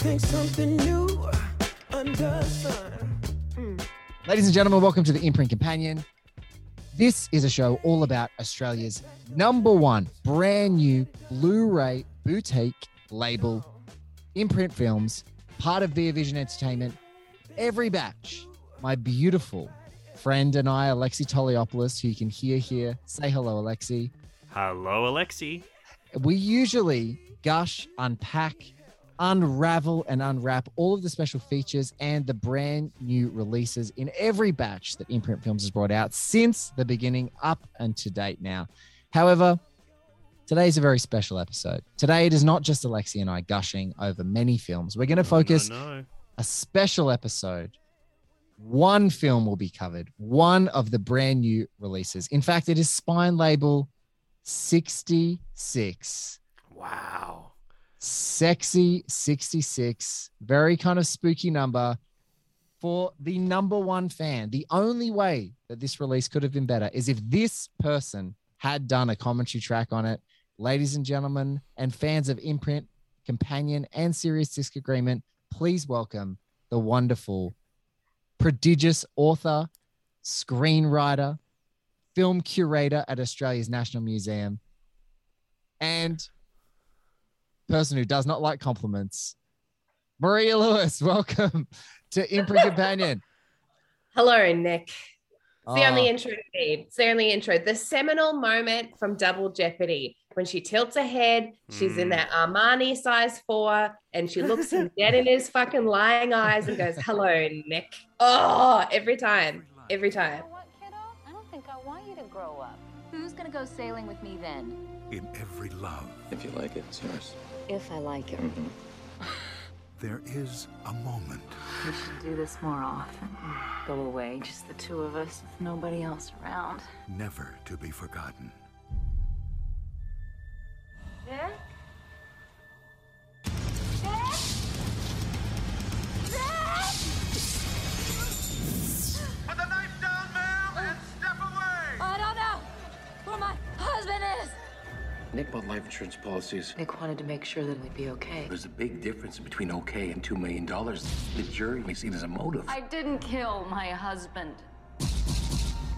Think something new under sun. Ladies and gentlemen, welcome to the Imprint Companion. This is a show all about Australia's number one brand new Blu ray boutique label, Imprint Films, part of Via Vision Entertainment. Every batch, my beautiful friend and I, Alexi Toliopoulos, who you can hear here. Say hello, Alexi. Hello, Alexi. We usually gush, unpack, unravel, and unwrap all of the special features and the brand new releases in every batch that Imprint Films has brought out since the beginning up and to date now. However, today is a very special episode. Today it is not just Alexi and I gushing over many films. We're going to focus No, no. a special episode. One film will be covered, one of the brand new releases. In fact, it is spine label 66. Wow. Sexy 66. Very kind of spooky number for the number one fan. The only way that this release could have been better is if this person had done a commentary track on it. Ladies and gentlemen, and fans of Imprint, Companion, and Serious Disc Agreement, please welcome the wonderful, prodigious author, screenwriter, film curator at Australia's National Museum, and person who does not like compliments, Maria Lewis. Welcome to Imprint Companion. Hello, Nick. It's the only Oh, intro. It's the only intro. The seminal moment from Double Jeopardy when she tilts her head, she's in Mm. that Armani size four, and she looks him dead in his fucking lying eyes and goes, "Hello, Nick." Oh, every time, every time. know what, kiddo? I don't think I want you to grow up. Who's gonna go sailing with me then? In every love, If you like it, it's yours. If I like it. Mm-hmm. there is a moment We should do this more often. Go away, just the two of us, with nobody else around. never to be forgotten. Nick? Nick bought life insurance policies. Nick wanted to make sure that we'd be okay. There's a big difference between okay and $2 million. The jury may see it as a motive. I didn't kill my husband.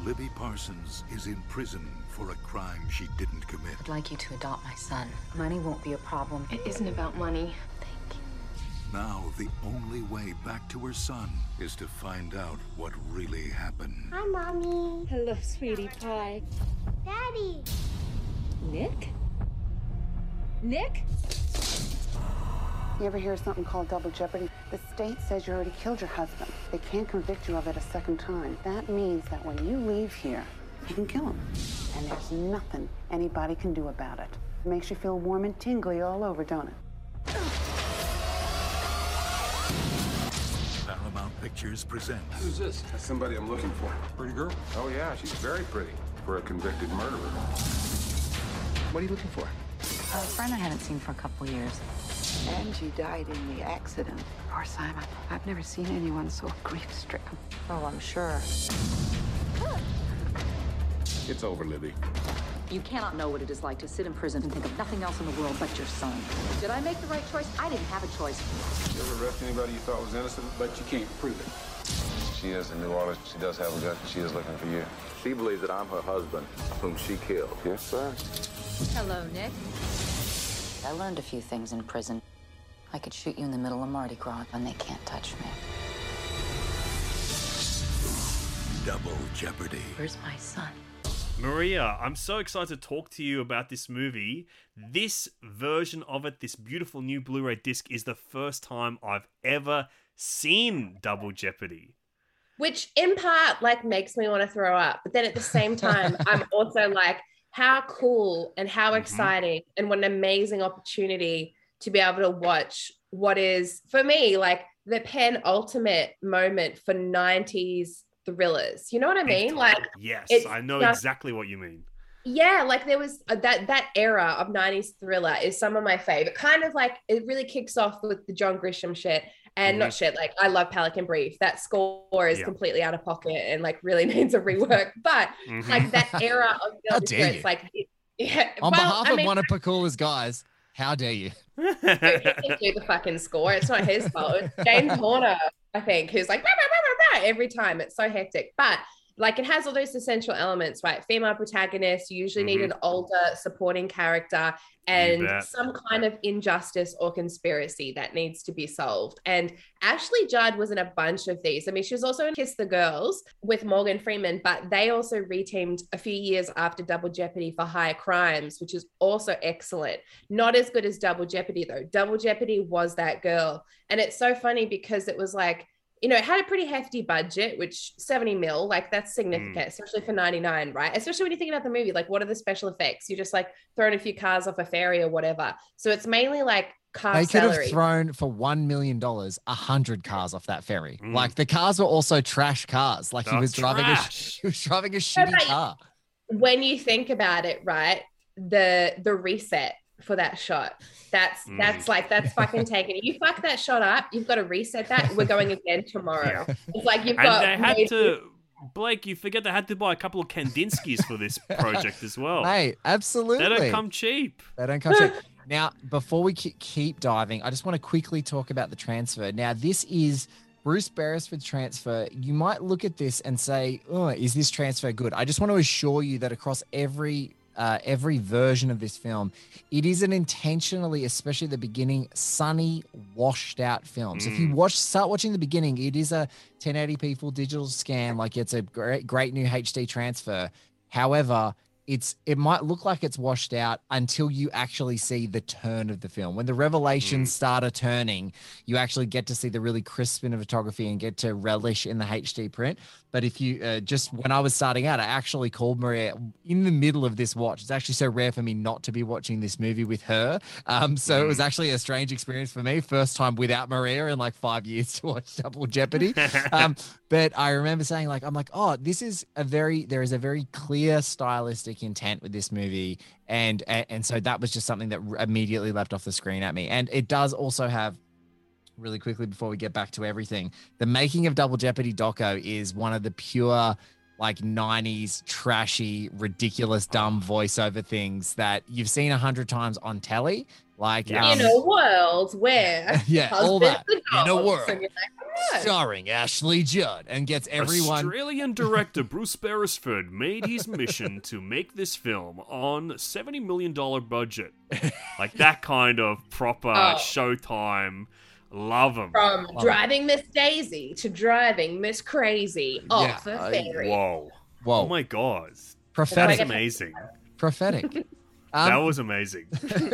Libby Parsons is in prison for a crime she didn't commit. I'd like you to adopt my son. Money won't be a problem. It isn't about money. Thank you. Now, the only way back to her son is to find out what really happened. Hi, Mommy. Hello, sweetie pie. Daddy. Nick? Nick? You ever hear something called double jeopardy? The state says you already killed your husband. They can't convict you of it a second time. That means that when you leave here, you can kill him. And there's nothing anybody can do about it. It makes you feel warm and tingly all over, don't it? Paramount Pictures presents Who's this? That's somebody I'm looking for. Pretty girl? Oh, yeah, she's very pretty for a convicted murderer. What are you looking for? A friend I haven't seen for a couple years. Angie died in the accident. Poor Simon. I've never seen anyone so grief-stricken. Oh, I'm sure. It's over, Libby. You cannot know what it is like to sit in prison and think of nothing else in the world but your son. Did I make the right choice? I didn't have a choice. You ever arrest anybody you thought was innocent, but you can't prove it? She is in New Orleans. She does have a gun. She is looking for you. She believes that I'm her husband, whom she killed. Yes, sir. Hello, Nick. I learned a few things in prison. I could shoot you in the middle of Mardi Gras and they can't touch me. Double Jeopardy. Where's my son? Maria, I'm so excited to talk to you about this movie. This version of it, this beautiful new Blu ray disc, is the first time I've ever seen Double Jeopardy. Which in part like makes me want to throw up, but then at the same time, I'm also like, how cool and how Mhm. exciting and what an amazing opportunity to be able to watch what is for me like the penultimate moment for 90s thrillers. You know what I mean? Like Yes, I know just- exactly what you mean. yeah, like there was uh, that that era of 90s thriller is some of my favorite. Kind of like it really kicks off with the John Grisham shit. And not shit, like I love Pelican Brief. That score is Yeah. completely out of pocket and like really needs a rework. But Mhm. like that era of How dare you. it's like yeah, On well, behalf I of mean, one of Pakula's guys, how dare you? do the fucking score. It's not his fault. It's James Horner, I think, who's like "Rah, rah, rah, rah, rah," every time. It's so hectic. But like it has all those essential elements, right? Female protagonist, you usually need Mhm. an older supporting character and some kind of injustice or conspiracy that needs to be solved. And Ashley Judd was in a bunch of these. I mean, she was also in Kiss the Girls with Morgan Freeman, but they also reteamed a few years after Double Jeopardy for Higher Crimes, which is also excellent. Not as good as Double Jeopardy, though. Double Jeopardy was that girl. And it's so funny because it was like, you know, it had a pretty hefty budget, which 70 mil, like that's significant, especially for 99, right? Especially when you think about the movie, like what are the special effects? You're just like throwing a few cars off a ferry or whatever. So it's mainly like car They could have thrown for one million dollars a hundred cars off that ferry. Mm. Like the cars were also trash cars. Like he was driving a he was driving a shitty but- car. when you think about it, right? The the reset for that shot. That's Mm. that's like that's fucking taken. You fuck that shot up, you've got to reset that. We're going again tomorrow. It's like you've got And they had maybe- to, Blake, you forget they had to buy a couple of Kandinskis for this project as well. Hey, absolutely. They don't come cheap. They don't come cheap. Now, before we keep diving, I just want to quickly talk about the transfer. Now, this is Bruce Beresford's transfer. You might look at this and say, "Oh, is this transfer good?" I just want to assure you that across every uh, every version of this film, it is an intentionally, especially the beginning, sunny, washed out film. So if you Mm. watch, start watching the beginning, it is a 1080p full digital scan, like it's a great, great new HD transfer. However, it's it might look like it's washed out until you actually see the turn of the film. When the revelations start a turning, you actually get to see the really crisp cinematography and get to relish in the HD print. But if you uh, just when I was starting out, I actually called Maria in the middle of this watch. It's actually so rare for me not to be watching this movie with her. Um, so it was actually a strange experience for me. First time without Maria in like five years to watch Double Jeopardy. Um, but I remember saying like, I'm like, oh, this is a very there is a very clear stylistic intent with this movie, and and, and so that was just something that immediately leapt off the screen at me. And it does also have really quickly before we get back to everything. The making of Double Jeopardy doco is one of the pure like 90s trashy, ridiculous, dumb voiceover things that you've seen a hundred times on telly. Like in um, a world where Yeah, all that. In a world. like, "Oh." starring Ashley Judd and gets everyone Australian director Bruce Beresford made his mission to make this film on seventy million dollar budget, like that kind of proper Oh. Showtime. Love them. From driving Miss Daisy to driving Miss Crazy off Yeah, a uh, ferry. Whoa! Whoa. Oh my god! prophetic. That's amazing. prophetic. that Um, was amazing.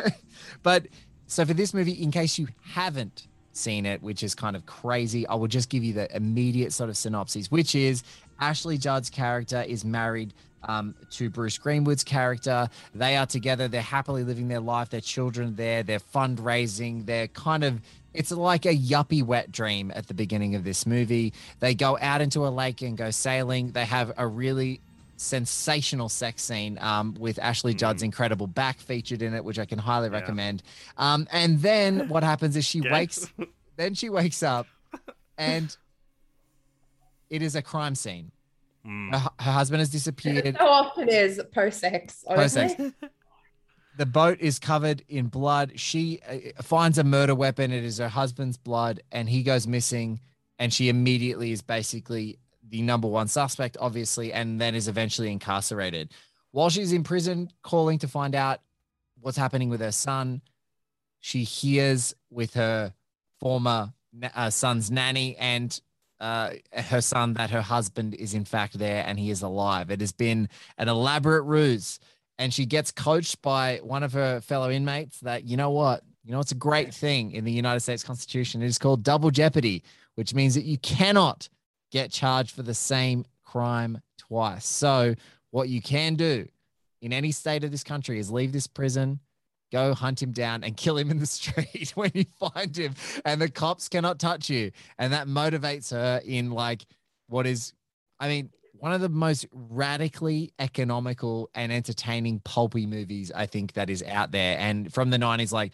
but so for this movie, in case you haven't seen it, which is kind of crazy, I will just give you the immediate sort of synopsis, which is Ashley Judd's character is married um, to Bruce Greenwood's character. They are together. They're happily living their life. Their children are there. They're fundraising. They're kind of it's like a yuppie wet dream at the beginning of this movie. They go out into a lake and go sailing. They have a really sensational sex scene um, with Ashley Judd's incredible back featured in it, which I can highly recommend. Um, and then what happens is she Okay. wakes, then she wakes up, and it is a crime scene. Mm. Her, her husband has disappeared. How often is post sex? Post-sex. The boat is covered in blood. She uh, finds a murder weapon. It is her husband's blood, and he goes missing. And she immediately is basically the number one suspect, obviously, and then is eventually incarcerated. While she's in prison, calling to find out what's happening with her son, she hears with her former uh, son's nanny and uh, her son that her husband is in fact there and he is alive. It has been an elaborate ruse. And she gets coached by one of her fellow inmates that, you know what? You know, it's a great thing in the United States Constitution. It is called double jeopardy, which means that you cannot get charged for the same crime twice. So, what you can do in any state of this country is leave this prison, go hunt him down and kill him in the street when you find him. And the cops cannot touch you. And that motivates her in like what is, I mean, one of the most radically economical and entertaining pulpy movies I think that is out there. And from the 90s, like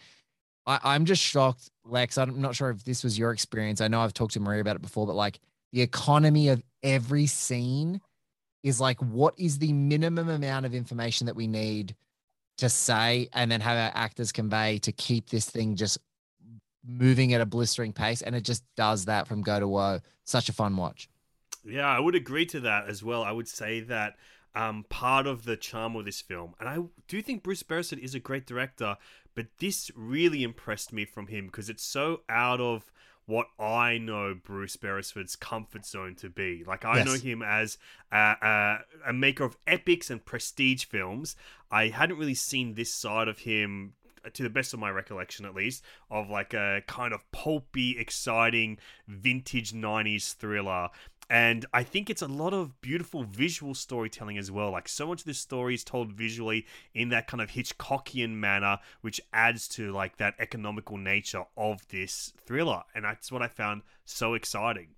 I, I'm just shocked, Lex. I'm not sure if this was your experience. I know I've talked to Maria about it before, but like the economy of every scene is like, what is the minimum amount of information that we need to say and then have our actors convey to keep this thing just moving at a blistering pace? And it just does that from go to woe. Such a fun watch. Yeah, I would agree to that as well. I would say that um, part of the charm of this film, and I do think Bruce Beresford is a great director, but this really impressed me from him because it's so out of what I know Bruce Beresford's comfort zone to be. Like I Yes. know him as a, a, a maker of epics and prestige films. I hadn't really seen this side of him to the best of my recollection at least of like a kind of pulpy exciting vintage 90s thriller and I think it's a lot of beautiful visual storytelling as well. Like so much of this story is told visually in that kind of Hitchcockian manner, which adds to like that economical nature of this thriller, and that's what I found so exciting.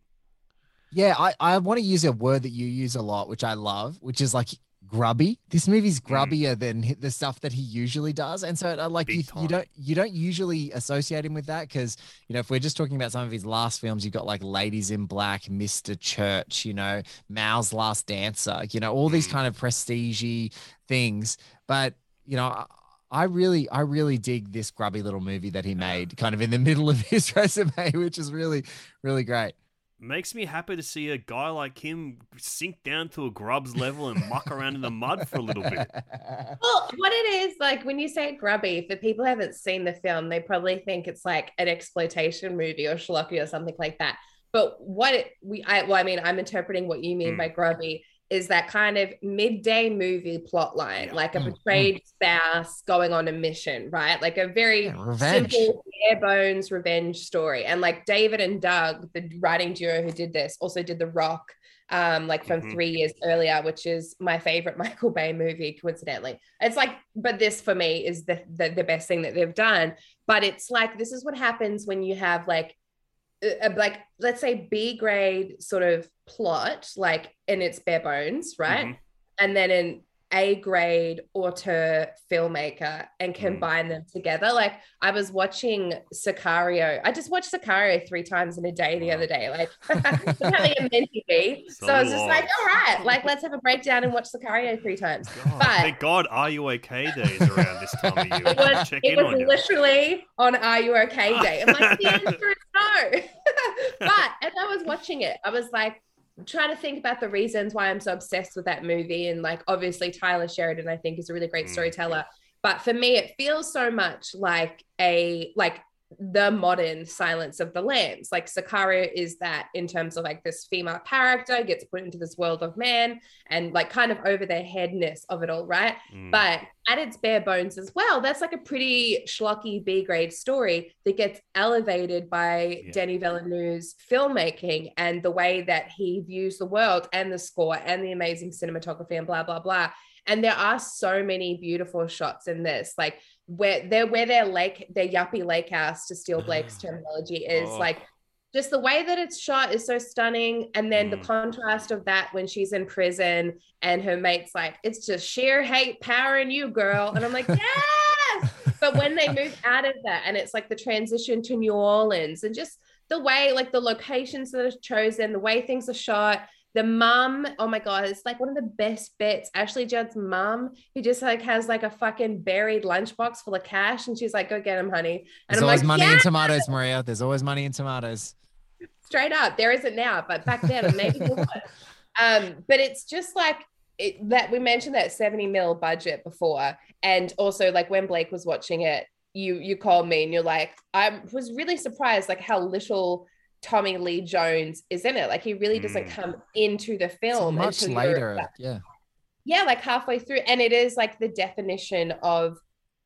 Yeah, I, I want to use a word that you use a lot, which I love, which is like grubby. This movie's Mm. grubbier than the stuff that he usually does, and so uh, like you, you don't you don't usually associate him with that because you know if we're just talking about some of his last films, you've got like Ladies in Black, Mister Church, you know, Mao's Last Dancer, you know, all Mm. these kind of prestigey things, but you know. I really, I really dig this grubby little movie that he made, kind of in the middle of his resume, which is really, really great. Makes me happy to see a guy like him sink down to a grub's level and muck around in the mud for a little bit. Well, what it is like when you say grubby, for people who haven't seen the film, they probably think it's like an exploitation movie or schlocky or something like that. But what it, we, I, well, I mean, I'm interpreting what you mean Mm. by grubby is that kind of midday movie plot line, like a Mm, betrayed spouse going on a mission, right? Like a very revenge. simple, bare bones revenge story. And like David and Doug, the writing duo who did this, also did The Rock, um, like from Mhm. three years earlier, which is my favorite Michael Bay movie, coincidentally. It's like, but this for me is the, the the best thing that they've done. But it's like this is what happens when you have like a, a- like let's say B grade sort of plot, like in its bare bones, right? Mhm. And then an A grade auteur filmmaker and Mm. combine them together. Like I was watching Sicario. I just watched Sicario three times in a day the other day. Like you're meant to be. So So I was just like, all right, like let's have a breakdown and watch Sicario three times. God, But thank God, Are You Okay Day is around this time of year. it was, it was on you. literally on Are You Okay Day. I'm like, the answer is no. but as I was watching it, I was like trying to think about the reasons why I'm so obsessed with that movie. And like, obviously, Taylor Sheridan, I think, is a really great Mm. storyteller. But for me, it feels so much like a like the modern Silence of the Lambs. Like Sicario is that in terms of like this female character gets put into this world of man and like kind of over the headness of it all, right? Mm. But at its bare bones as well, that's like a pretty schlocky B grade story that gets elevated by Yeah. Denis Villeneuve's filmmaking and the way that he views the world and the score and the amazing cinematography and blah blah blah. And there are so many beautiful shots in this, like where they're where their lake, their yuppie lake house, to steal Blake's terminology, is Oh. like just the way that it's shot is so stunning. And then the Mm. contrast of that when she's in prison and her mate's like, it's just sheer hate power in you, girl. And I'm like, yes. but when they move out of that and it's like the transition to New Orleans and just the way, like the locations that are chosen, the way things are shot. The mum, oh my god, it's like one of the best bits. Ashley Judd's mum, who just like has like a fucking buried lunchbox full of cash, and she's like, "Go get him, honey." And There's I'm always like, money "Yeah!" in tomatoes, Maria. There's always money in tomatoes. straight up there isn't now but back then maybe there was. um but it's just like it, that we mentioned that 70 mil budget before and also like when blake was watching it you you called me and you're like i was really surprised like how little tommy lee jones is in it like he really doesn't Mm. come into the film much until you're, later. Yeah. yeah like halfway through and it is like the definition of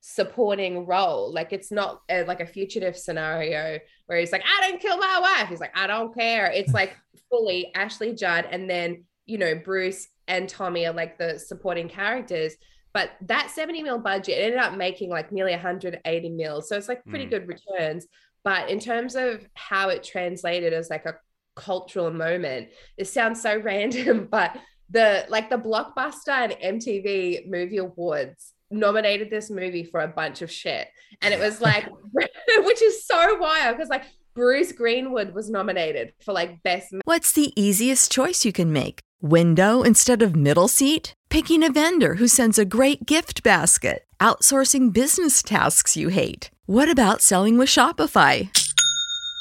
supporting role like it's not uh like a fugitive scenario where he's like i don't kill my wife he's like i don't care it's like fully ashley judd and then you know bruce and tommy are like the supporting characters But that 70 mil budget ended up making like nearly 180 mil. So it's like pretty Mm. good returns. But in terms of how it translated as like a cultural moment, it sounds so random, but the like the blockbuster and MTV movie awards nominated this movie for a bunch of shit. And it was like, which is so wild because like Bruce Greenwood was nominated for like best What's the easiest choice you can make? Window instead of middle seat? Picking a vendor who sends a great gift basket? Outsourcing business tasks you hate? What about selling with Shopify?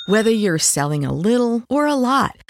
Whether you're selling a little or a lot,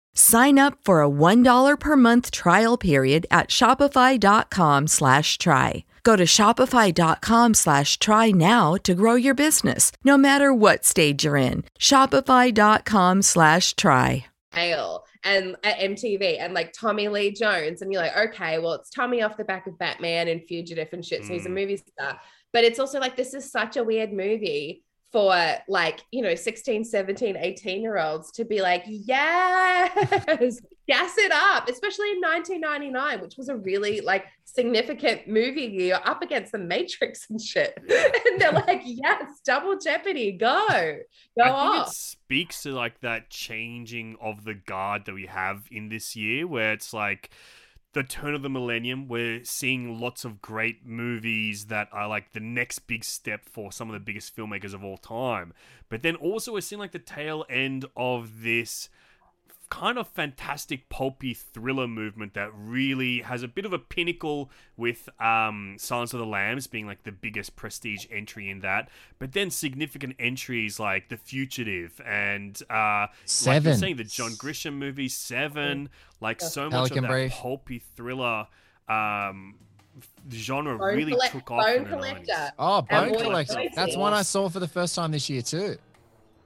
Sign up for a $1 per month trial period at shopify.com slash try. Go to shopify.com slash try now to grow your business, no matter what stage you're in. Shopify.com slash try. male and at MTV and like Tommy Lee Jones. And you're like, okay, well, it's Tommy off the back of Batman and Fugitive and shit. So he's a Mm. movie star. But it's also like, this is such a weird movie for like, you know, 16, 17, 18 year olds to be like, yes, gas it up, especially in 1999, which was a really like significant movie year up against the Matrix and shit. and they're like, yes, double jeopardy, go, go I think off. it speaks to like that changing of the guard that we have in this year, where it's like the turn of the millennium. We're seeing lots of great movies that are like the next big step for some of the biggest filmmakers of all time. But then also we're seeing like the tail end of this kind of fantastic pulpy thriller movement that really has a bit of a pinnacle with um, Silence of the Lambs being like the biggest prestige entry in that, but then significant entries like The Fugitive and uh, like you're Seven. saying the John Grisham movie Seven, like so much Pelican of that Brief. pulpy thriller um, genre Bone really Collect- took off. Bone in the 90s. Oh, Bone Collector. That's one I saw for the first time this year too.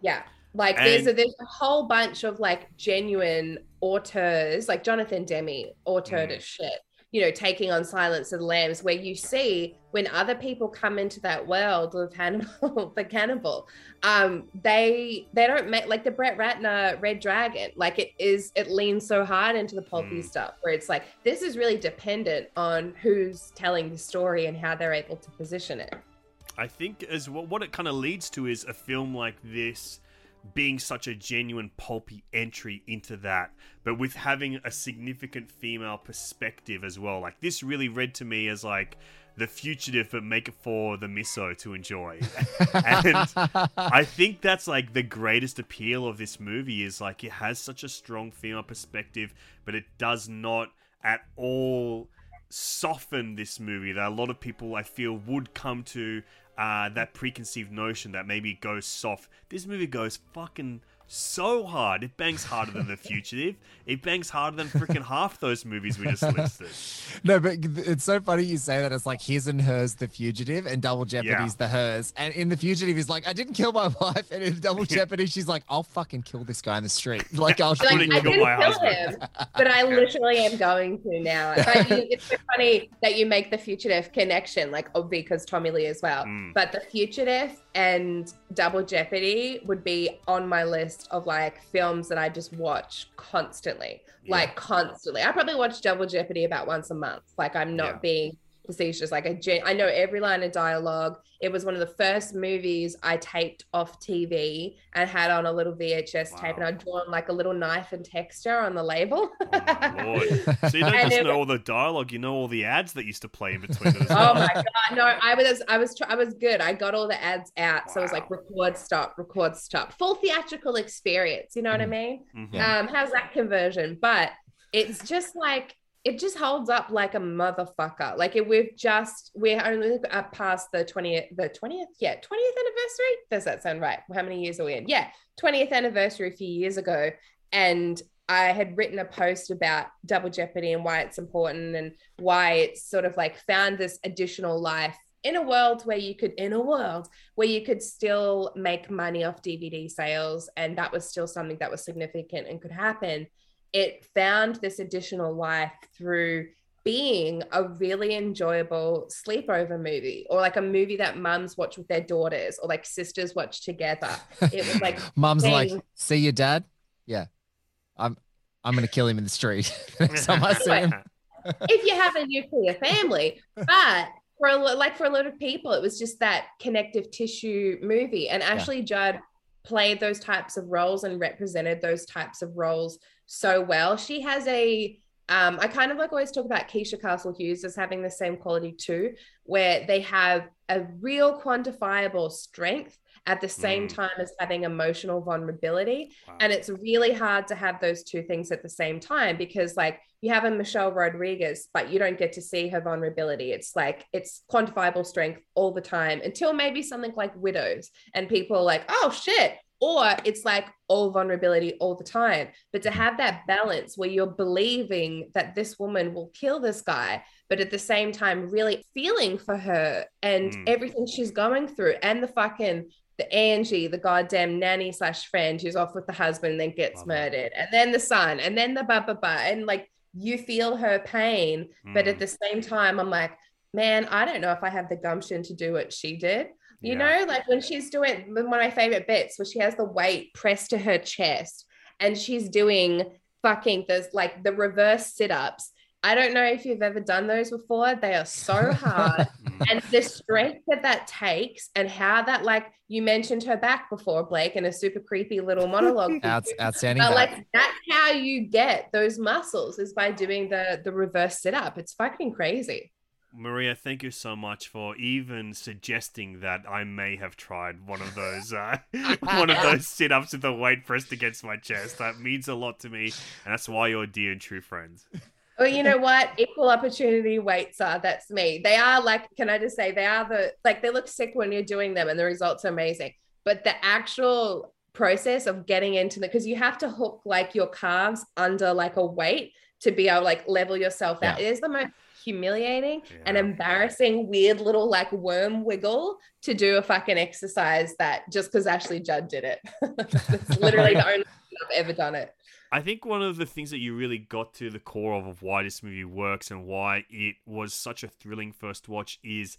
Yeah. Like there's a there's a whole bunch of like genuine auteurs, like Jonathan Demme auteured Mm. shit, you know, taking on Silence of the Lambs, where you see when other people come into that world of Hannibal, the cannibal, um, they they don't make like the Brett Ratner Red Dragon, like it is it leans so hard into the pulpy Mm. stuff where it's like this is really dependent on who's telling the story and how they're able to position it. I think as well, what it kind of leads to is a film like this being such a genuine pulpy entry into that, but with having a significant female perspective as well. Like this really read to me as like the fugitive, but make it for the miso to enjoy. and I think that's like the greatest appeal of this movie is like it has such a strong female perspective, but it does not at all soften this movie that a lot of people I feel would come to uh, that preconceived notion that maybe it goes soft. This movie goes fucking so hard. It bangs harder than The Fugitive. It bangs harder than freaking half those movies we just listed. No, but it's so funny you say that. It's like his and hers, the fugitive, and Double Jeopardy's the hers. And in the fugitive, he's like, I didn't kill my wife. And in Double Jeopardy, she's like, I'll fucking kill this guy in the street. Like, I'll shoot like, him. I didn't kill him, but I literally am going to now. But it's so funny that you make the fugitive connection, like obviously because Tommy Lee as well. Mm. But the fugitive and Double Jeopardy would be on my list of like films that I just watch constantly, like constantly. I probably watch Double Jeopardy about once a month. Like I'm not Yeah. being facetious. Like I, gen- I know every line of dialogue. It was one of the first movies I taped off TV and had on a little VHS tape, and I'd drawn like a little knife and texture on the label. Lord. So you don't just know was- all the dialogue, you know all the ads that used to play in between Oh my god! No, I was, I was, I was good. I got all the ads out, so it was like record, stop, record, stop, full theatrical experience. You know what I mean? Mhm. Um, how's that conversion? But it's just like it just holds up like a motherfucker. Like it, we've just we're only past the twentieth, the twentieth, yeah, twentieth anniversary. Does that sound right? How many years are we in? Yeah, twentieth anniversary a few years ago, and I had written a post about Double Jeopardy and why it's important and why it's sort of like found this additional life in a world where you could in a world where you could still make money off DVD sales and that was still something that was significant and could happen it found this additional life through being a really enjoyable sleepover movie or like a movie that mums watch with their daughters or like sisters watch together it was like Mum's like, see your dad? Yeah. I'm I'm gonna kill him in the street. Next time I see him. if you have a nuclear family. But for a, like for a lot of people, it was just that connective tissue movie. And Ashley Judd played those types of roles and represented those types of roles so well. She has a um, I kind of like always talk about Keisha Castle Hughes as having the same quality too, where they have a real quantifiable strength at the same time as having emotional vulnerability. And it's really hard to have those two things at the same time because, like, you have a Michelle Rodriguez, but you don't get to see her vulnerability. It's like it's quantifiable strength all the time until maybe something like Widows, and people are like, oh shit. Or it's like all vulnerability all the time. But to have that balance where you're believing that this woman will kill this guy, but at the same time, really feeling for her and Mm. everything she's going through, and the fucking the Angie, the goddamn nanny slash friend who's off with the husband and then gets murdered, and then the son, and then the ba ba ba, and like you feel her pain, but at the same time, I'm like, man, I don't know if I have the gumption to do what she did. You Yeah. know, like when she's doing one of my favorite bits where she has the weight pressed to her chest and she's doing fucking this like the reverse sit-ups. I don't know if you've ever done those before. They are so hard. Mm. and the strength that that takes and how that like you mentioned her back before Blake in a super creepy little monologue Outs- outstanding. but back. like that's how you get those muscles is by doing the the reverse sit up. It's fucking crazy. Maria, thank you so much for even suggesting that I may have tried one of those uh, one of those sit-ups with the weight pressed against my chest. That means a lot to me, and that's why you're dear and true friends. Well, you know what? Equal opportunity weights are. That's me. They are like, can I just say, they are the like they look sick when you're doing them, and the results are amazing. But the actual process of getting into the because you have to hook like your calves under like a weight to be able like level yourself out. It is the most humiliating and embarrassing, weird little like worm wiggle to do a fucking exercise that just because Ashley Judd did it. That's literally the only time I've ever done it. I think one of the things that you really got to the core of, of why this movie works and why it was such a thrilling first watch is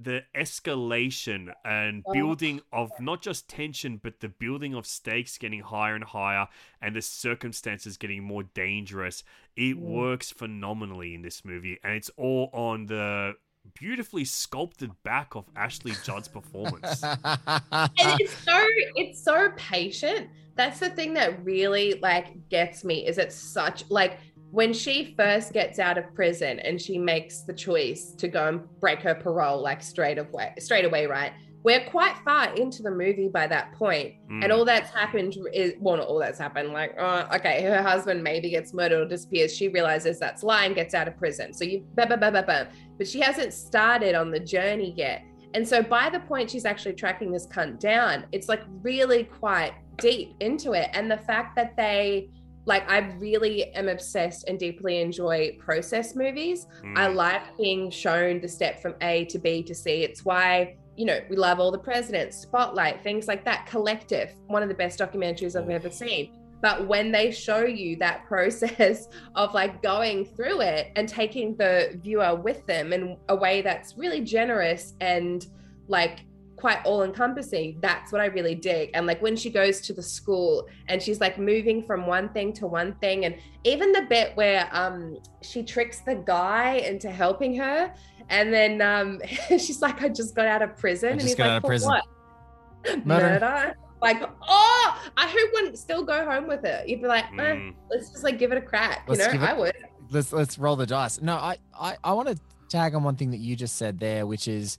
the escalation and Oh. building of not just tension, but the building of stakes getting higher and higher and the circumstances getting more dangerous. It Mm. works phenomenally in this movie, and it's all on the beautifully sculpted back of Ashley Judd's performance. and it's so it's so patient that's the thing that really like gets me is it's such like when she first gets out of prison and she makes the choice to go and break her parole like straight away straight away right we're quite far into the movie by that point and Mm. all that's happened is well not all that's happened like oh, okay her husband maybe gets murdered or disappears she realizes that's lying gets out of prison so you bah, bah, bah, bah, bah. but she hasn't started on the journey yet and so by the point she's actually tracking this cunt down, it's like really quite deep into it. And the fact that they like I really am obsessed and deeply enjoy process movies. I mm. like being shown the step from A to B to C. It's why, you know, we love all the presidents, Spotlight, things like that. Collective, one of the best documentaries I've ever seen. But when they show you that process of like going through it and taking the viewer with them in a way that's really generous and like quite all encompassing, that's what I really dig. And like when she goes to the school and she's like moving from one thing to one thing, and even the bit where um she tricks the guy into helping her, and then um she's like, I just got out of prison. I and just he's got like, out of "For prison." what? Murder. Murder. Like, oh, I who wouldn't still go home with it? You'd be like, eh, Mm. let's just like give it a crack. Let's you know, it- I would. let's let's roll the dice. No, I I, I want to tag on one thing that you just said there, which is,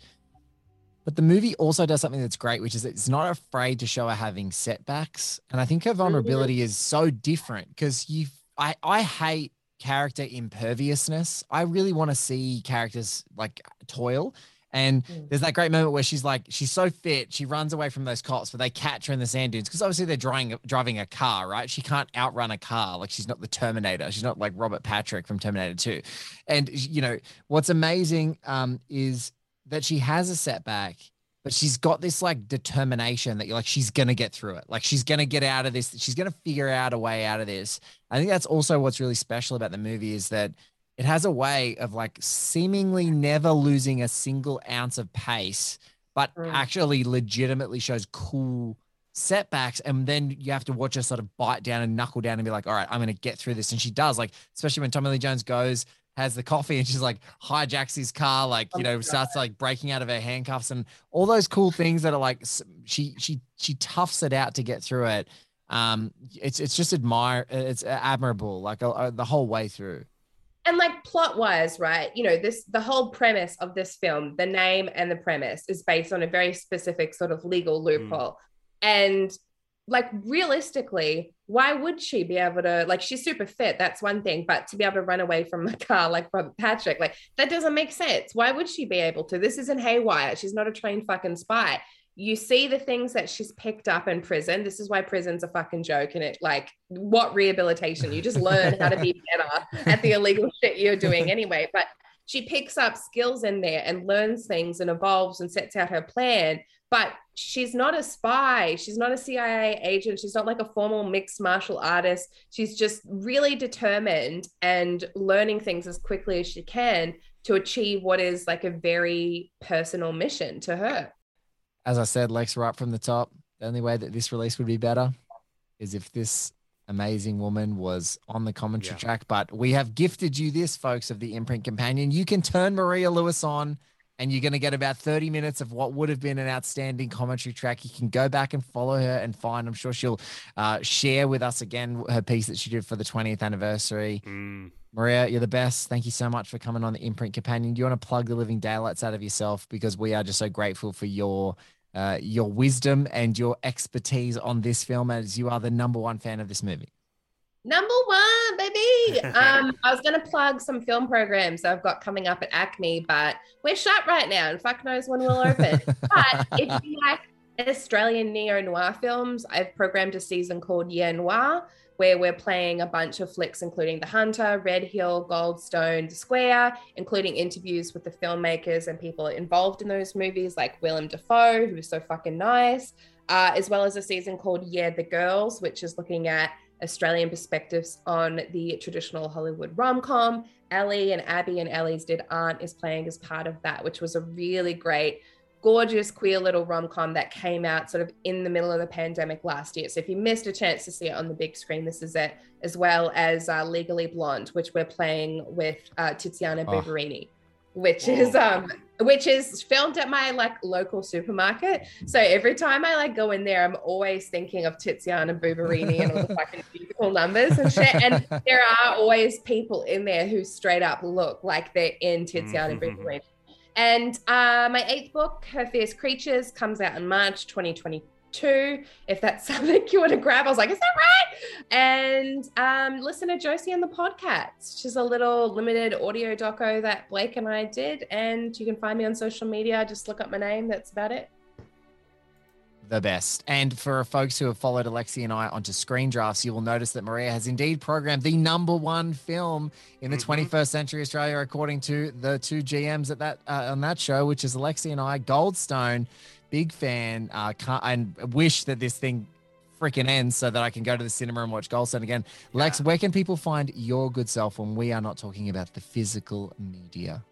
but the movie also does something that's great, which is it's not afraid to show her having setbacks, and I think her vulnerability is so different because you, I I hate character imperviousness. I really want to see characters like toil. And Mm. there's that great moment where she's like, she's so fit, she runs away from those cops, but they catch her in the sand dunes because obviously they're driving driving a car, right? She can't outrun a car. Like she's not the Terminator. She's not like Robert Patrick from Terminator 2. And you know what's amazing um, is that she has a setback, but she's got this like determination that you're like she's gonna get through it. Like she's gonna get out of this. She's gonna figure out a way out of this. I think that's also what's really special about the movie is that it has a way of like seemingly never losing a single ounce of pace, but Mm. actually legitimately shows cool setbacks. And then you have to watch her sort of bite down and knuckle down and be like, all right, I'm going to get through this. And she does, like, especially when Tommy Lee Jones goes, has the coffee and she's like hijacks his car, like, you know, starts like breaking out of her handcuffs and all those cool things that are like, she, she, she toughs it out to get through it. Um, it's, it's just admire, it's admirable, like uh, the whole way through. and like plot wise right you know this the whole premise of this film the name and the premise is based on a very specific sort of legal loophole and like realistically why would she be able to like she's super fit that's one thing but to be able to run away from a car like Robert Patrick like that doesn't make sense. Why would she be able to? This isn't haywire she's not a trained fucking spy. You see the things that she's picked up in prison this is why prison's a fucking joke and it like what rehabilitation? You just learn how to be better at the illegal shit you're doing anyway but she picks up skills in there and learns things and evolves and sets out her plan but she's not a spy she's not a cia agent she's not like a formal mixed martial artist she's just really determined and learning things as quickly as she can to achieve what is like a very personal mission to her as I said, Lex, right from the top, the only way that this release would be better is if this amazing woman was on the commentary Yeah. track. But we have gifted you this, folks, of the imprint companion. You can turn Maria Lewis on, and you're going to get about 30 minutes of what would have been an outstanding commentary track. You can go back and follow her and find, I'm sure she'll uh, share with us again her piece that she did for the 20th anniversary. Mm. Maria, you're the best. Thank you so much for coming on the Imprint Companion. Do you want to plug the living daylights out of yourself because we are just so grateful for your uh, your wisdom and your expertise on this film as you are the number one fan of this movie. Number one, baby. um, I was gonna plug some film programs I've got coming up at ACMI, but we're shut right now, and fuck knows when we'll open. but if you like Australian neo noir films, I've programmed a season called Yeah Noir, where we're playing a bunch of flicks, including The Hunter, Red Hill, Goldstone, The Square, including interviews with the filmmakers and people involved in those movies, like Willem Dafoe, who was so fucking nice, uh, as well as a season called Yeah the Girls, which is looking at Australian perspectives on the traditional Hollywood rom com. Ellie and Abbie and Ellie's Dead Aunt is playing as part of that, which was a really great, gorgeous, queer little rom com that came out sort of in the middle of the pandemic last year. So if you missed a chance to see it on the big screen, this is it, as well as uh, Legally Blonde, which we're playing with uh, Tiziana Oh. Which is um which is filmed at my like local supermarket. So every time I like go in there, I'm always thinking of Tiziana Barberini and all the fucking beautiful numbers and shit. And there are always people in there who straight up look like they're in Tiziana Mhm. Barberini. And uh, my eighth book, Her Fierce Creatures, comes out in March 2022. If that's something you want to grab, I was like, is that right? And um, listen to Josie and the Podcast, which is a little limited audio doco that Blake and I did. And you can find me on social media. Just look up my name. That's about it. the best. And for folks who have followed Alexi and I onto Screen Drafts, you will notice that Maria has indeed programmed the number one film in the 21st century Australia, according to the two GMs at that uh, on that show, which is Alexi and I. Goldstone, big fan, uh, can't, and wish that this thing freaking ends so that I can go to the cinema and watch Goldstone again. Lex, where can people find your good self when we are not talking about the physical media?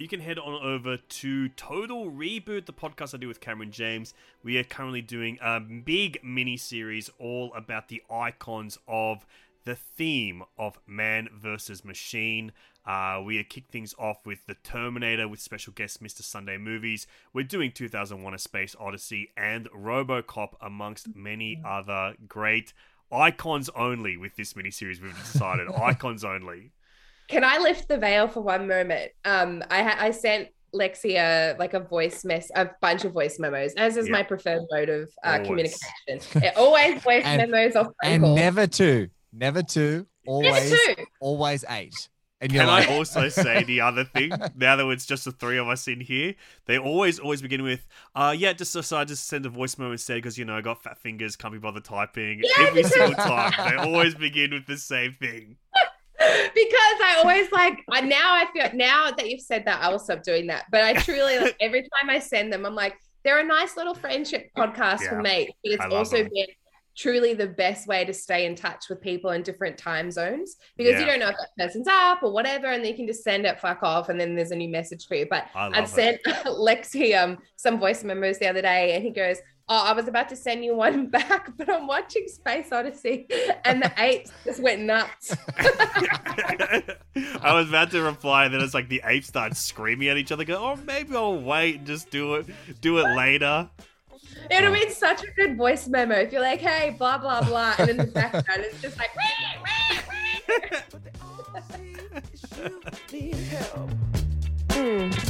you can head on over to Total Reboot, the podcast I do with Cameron James. We are currently doing a big mini series all about the icons of the theme of man versus machine. Uh, we kick things off with The Terminator with special guest Mr. Sunday Movies. We're doing 2001 A Space Odyssey and Robocop, amongst many other great icons only with this miniseries. We've decided icons only. Can I lift the veil for one moment? Um, I ha- I sent Lexia like a voice mess, a bunch of voice memos, as is Yeah. my preferred mode of uh, communication. It always voice And- memos or phone And calls. never two, never two, always, two. always eight. And you're Can like, I also say the other thing? Now that it's just the three of us in here, they always always begin with, "Uh, yeah, just decided to send a voicemail instead because you know I got fat fingers, can't be bothered typing." Yeah, Every because- single time, they always begin with the same thing. because I always like I now I feel now that you've said that I will stop doing that. But I truly like every time I send them, I'm like, they're a nice little friendship podcast for me. But it's also them. been truly the best way to stay in touch with people in different time zones because you don't know if that person's up or whatever, and then you can just send it fuck off, and then there's a new message for you. But I love I've it. sent Lexi um some voice memos the other day, and he goes. Oh, I was about to send you one back, but I'm watching Space Odyssey and the apes just went nuts. I was about to reply, and then it's like the apes start screaming at each other. Go, oh, maybe I'll wait and just do it, do it later. It would have been such a good voice memo if you're like, hey, blah, blah, blah. And in the background, it's just like,